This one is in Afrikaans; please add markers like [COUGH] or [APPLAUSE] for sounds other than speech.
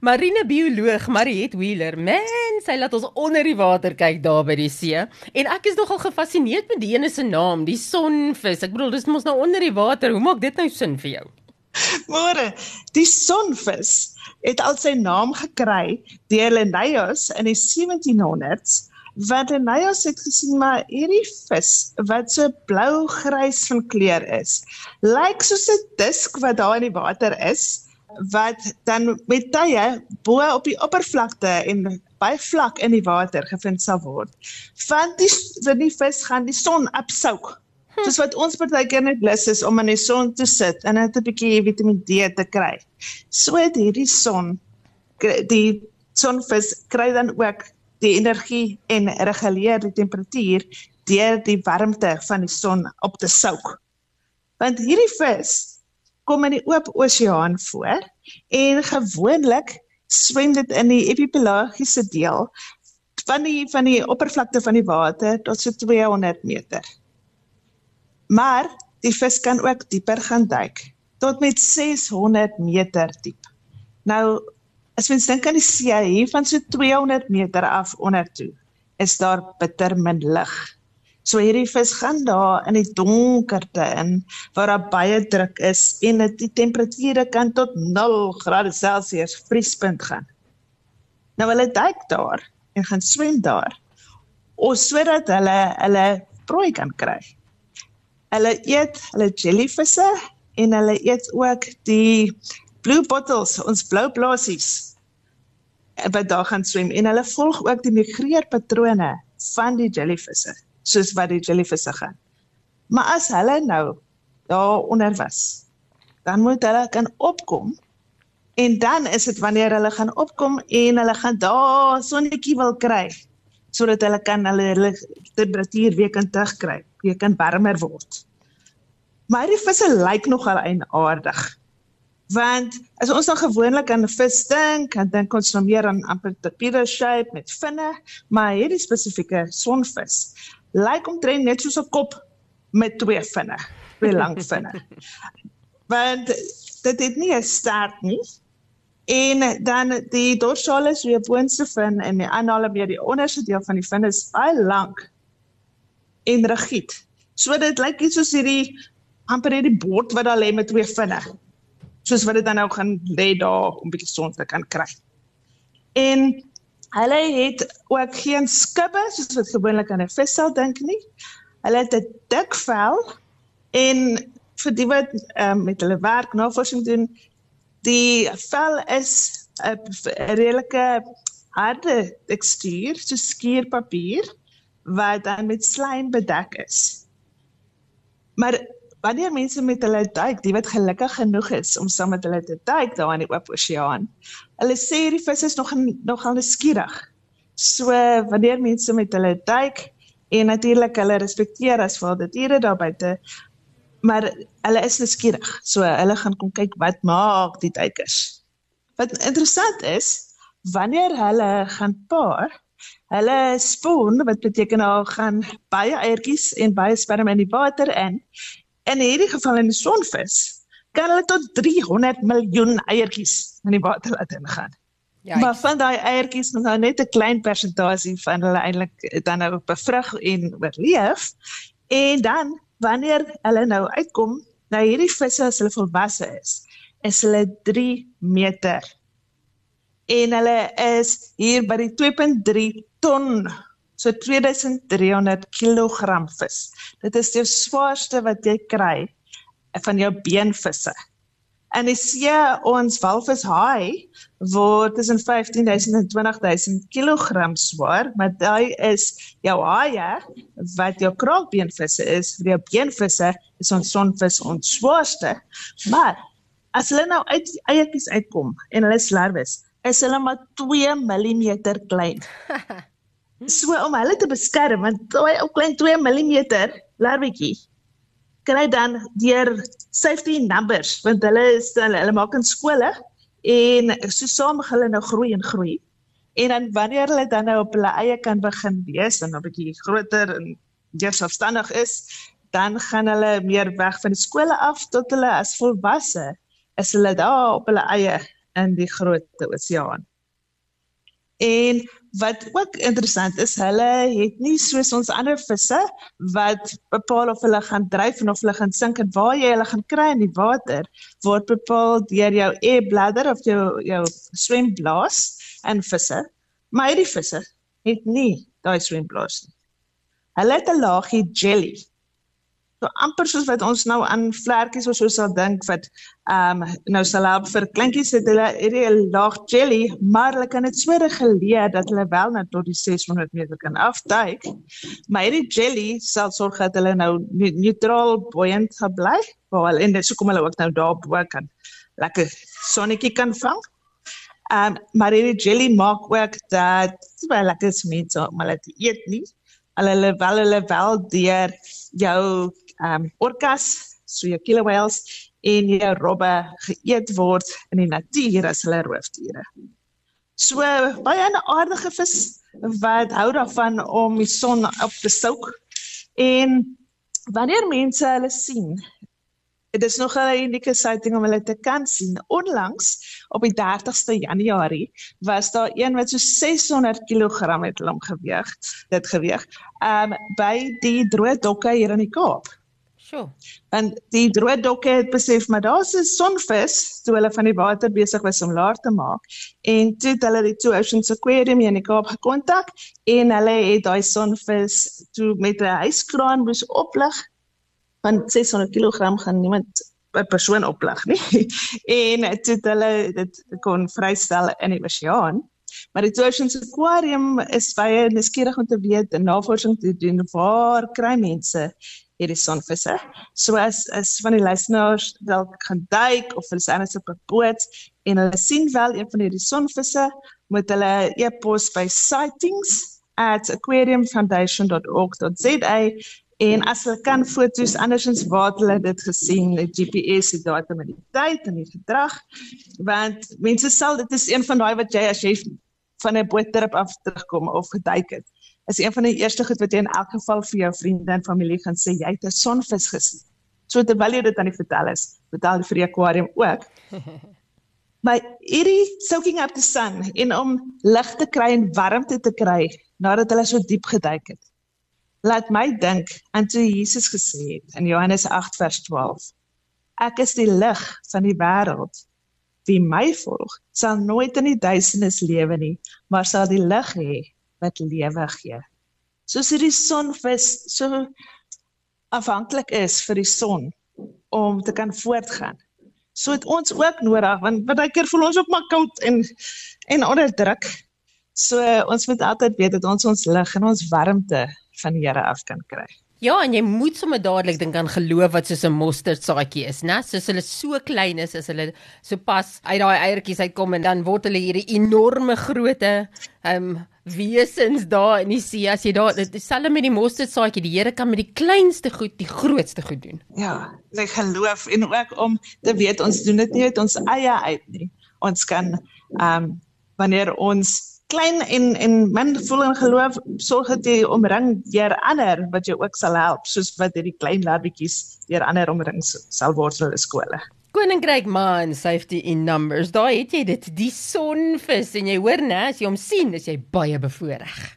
Marine bioloog Mariet Wheeler, man, sy laat ons onder die water kyk daar by die see. En ek is nogal gefassineerd met die ene se naam, die sonvis. Ek bedoel, dis mos nou onder die water. Hoe maak dit nou sin vir jou? Môre, die sonvis het al sy naam gekry deur Linnaeus in die 1700s. Wat Linnaeus het gesien maar hierdie vis wat so blou-grys van kleur is, lyk soos 'n disk wat daar in die water is wat dan met tye bo op die oppervlakte en baie vlak in die water gevind sal word. Van die van die vis gaan die son absouk. Hm. Soos wat ons partykeer net lus is om in die son te sit en net 'n bietjie Vitamiin D te kry. So het hierdie son die sonvis kry dan ook die energie en reguleer die temperatuur deur die warmte van die son op te souk. Want hierdie vis kom in die oop oseaan voor en gewoonlik swem dit in die epipelagiese deel van die van die oppervlakte van die water tot so 200 meter. Maar die vis kan ook dieper gaan duik tot met 600 meter diep. Nou as mens dink aan die see hier van so 200 meter af onder toe, is daar bitter min lig. So hierdie vis gaan daar in die donkerte in waar daar baie druk is en dit die temperature kan tot 0 grade Celsius vriespunt gaan. Nou hulle duik daar en gaan swem daar. Ons sodat hulle hulle prooi kan kry. Hulle eet hulle jellyvisse en hulle eet ook die blue bottles, ons blou blaasies wat daar gaan swem en hulle volg ook die migreerpatrone van die jellyvisse soos wat die jellyvisse gaan. Maar as hulle nou daar onder was, dan moet hulle kan opkom. En dan is dit wanneer hulle gaan opkom en hulle gaan daar sonnetjie wil kry sodat hulle kan hulle, hulle temperatuur weer kan terugkry, weer kan warmer word. Maar die visse lyk nogal eienaardig. Want as ons dan gewoonlik aan 'n vis dink, dan dink ons nou meer aan amper 'n pyramid shape met vinne, maar hierdie spesifieke sonvis lyk omtrent net soos 'n kop met twee vinne, twee lang [LAUGHS] vinne. Want dit het nie 'n staart nie. En dan die dorsale so die boonste vin en die anale meer die onderste deel van die vin is baie lank en rigied. So dit lyk iets soos hierdie amper hierdie bord wat daar lê met twee vinne. Soos wat dit dan nou gaan lê daar om 'n bietjie son te kan kry. En Hulle het ook geen skubbe soos wat gewoonlik aan 'n vis sal dink nie. Hulle het 'n dik vel en vir die wat um, met hulle werk navorsing doen, die vel is 'n redelike harde tekstuur, so skierpapier wat dan met slijm bedek is. Maar wanneer mense met hulle duik, die wat gelukkig genoeg is om saam met hulle te duik daar in die oop oseaan, hulle sê die vis is nog nogal nuuskierig. So wanneer mense met hulle duik en natuurlik hulle respekteer as wilde diere daar buite, maar hulle is nuuskierig. So hulle gaan kom kyk wat maak die duikers. Wat interessant is, wanneer hulle gaan paar, hulle spoon wat beteken hulle gaan baie eiertjies en baie sperma in die water in In hierdie geval in die sonvis kan hulle tot 300 miljoen eiertjies in die water laat ingaan. Ja, maar van daai eiertjies moet nou net 'n klein persentasie van hulle eintlik dan nou bevrug en oorleef. En dan wanneer hulle nou uitkom, nou hierdie visse as hulle volwasse is, is hulle 3 meter. En hulle is hier by die 2.3 ton so 2300 kg vis. Dit is die swaarste wat jy kry van jou beenvisse. En die see ons walvis haai word tussen 15000 en 20000 kg swaar, maar daai is jou haie wat jou kraakbeenvisse is, vir jou beenvisse is ons sonvis ons swaarste. Maar as hulle nou uit eiertjies uitkom en hulle is larwes, is hulle maar 2 mm klein. [LAUGHS] So om hulle te beskerm want daai ou klein 2 mm larwetjie kry dan deur safety numbers want hulle is hulle, hulle maak in skole en so saam hulle nou groei en groei. En dan wanneer hulle dan nou op hulle eie kan begin wees en 'n bietjie groter en selfstandig is, dan gaan hulle meer weg van die skole af tot hulle as volwasse is hulle daar op hulle eie in die Groot Oseaan. En wat ook interessant is, hulle het nie soos ons ander visse wat bepaal of hulle gaan dryf en of hulle gaan sink en waar jy hulle gaan kry in die water word bepaal deur jou air bladder of jou jou swemblaas in visse. Maar hierdie visse het nie daai swemblaas nie. Hulle het 'n laagie jelly amper soos wat ons nou aan vlekkies of so sal dink wat ehm um, nou sal help vir kleintjies het hulle hierdie laag jelly maar hulle kan dit so reguleer dat hulle wel net tot die 600 meter kan afduik. Maar hierdie jelly sal sorg dat hulle nou neutraal buoyant gaan bly waar en dit so kom hulle ook nou daar bo kan lekker sonnetjie kan vang. Ehm um, maar hierdie jelly maak ook dat baie lekker smeet so maar dit eet nie. Hulle wel hulle wel deur jou um orcas, so jou killer whales en jou robbe geëet word in die natuur as hulle roofdiere. So baie 'n aardige vis wat hou daarvan om die son op te soek. En wanneer mense hulle sien, dit is nog 'n unieke sighting om hulle te kan sien. Onlangs op die 30ste Januarie was daar een wat so 600 kg het hom geweeg, dit geweeg, um by die droë dokke hier in die Kaap. Sjoe. En die droë dokke het besef maar daar's 'n sonvis toe hulle van die water besig was om laer te maak en toe het hulle die Two Oceans Aquarium in die Kaap gekontak en hulle het daai sonvis toe met 'n hyskraan moes oplig van 600 kg gaan niemand 'n persoon oplig nie. [LAUGHS] en toe het hulle dit kon vrystel in die oseaan. Maar die Oceans Aquarium is baie nuuskierig om te weet en navorsing te doen waar kry mense hierdie sonvisse. So as as van die luisteraars dalk gaan duik of hulle sien op 'n boot en hulle sien wel een van hierdie sonvisse, moet hulle e-pos by sightings@aquariumfoundation.org.za en as hulle kan foto's andersins waar hulle dit gesien, die GPS se data met die tyd en die gedrag, want mense sal dit is een van daai wat jy as jy van 'n boottrip af terugkom of geduik het is een van die eerste goed wat jy in elk geval vir jou vriende en familie gaan sê jy het 'n sonvis gesien. So terwyl jy dit aan die vertel is, vertel vir die aquarium ook. [LAUGHS] Maar hierdie soaking up the sun en om lig te kry en warmte te kry nadat hulle so diep geduik het. Laat my dink aan toe Jesus gesê het in Johannes 8 vers 12. Ek is die lig van die wêreld. Wie my volg, sal nooit in die duisternis lewe nie, maar sal die lig hê wat lewe gee. Soos hierdie sonvis so afhanklik is vir die son om te kan voortgaan. So het ons ook nodig want baie keer voel ons ook maar koud en en onder druk. So ons moet altyd weet dat ons ons lig en ons warmte van die Here af kan kry. Ja, en jy moet sommer dadelik dink aan geloof wat soos 'n mosterdsaadjie is, né? Soos hulle so klein is, as hulle so pas uit daai eiertjies uitkom en dan word hulle hierdie enorme grootte ehm um, wesens daar in die see. As jy daar dit selfs met die mosterdsaadjie, die Here kan met die kleinste goed die grootste goed doen. Ja, ek geloof en ook om te weet ons doen dit nie uit ons eie uit nie. Ons kan ehm um, wanneer ons klein en en min voel en geloof sorg jy omring deur ander wat jou ook sal help soos wat hierdie klein labietjies deur ander omring sal word vir skole. Koninkryk man safety in numbers. Daai het jy dit die sonvis en jy hoor nê as jy hom sien is jy baie bevoordeel.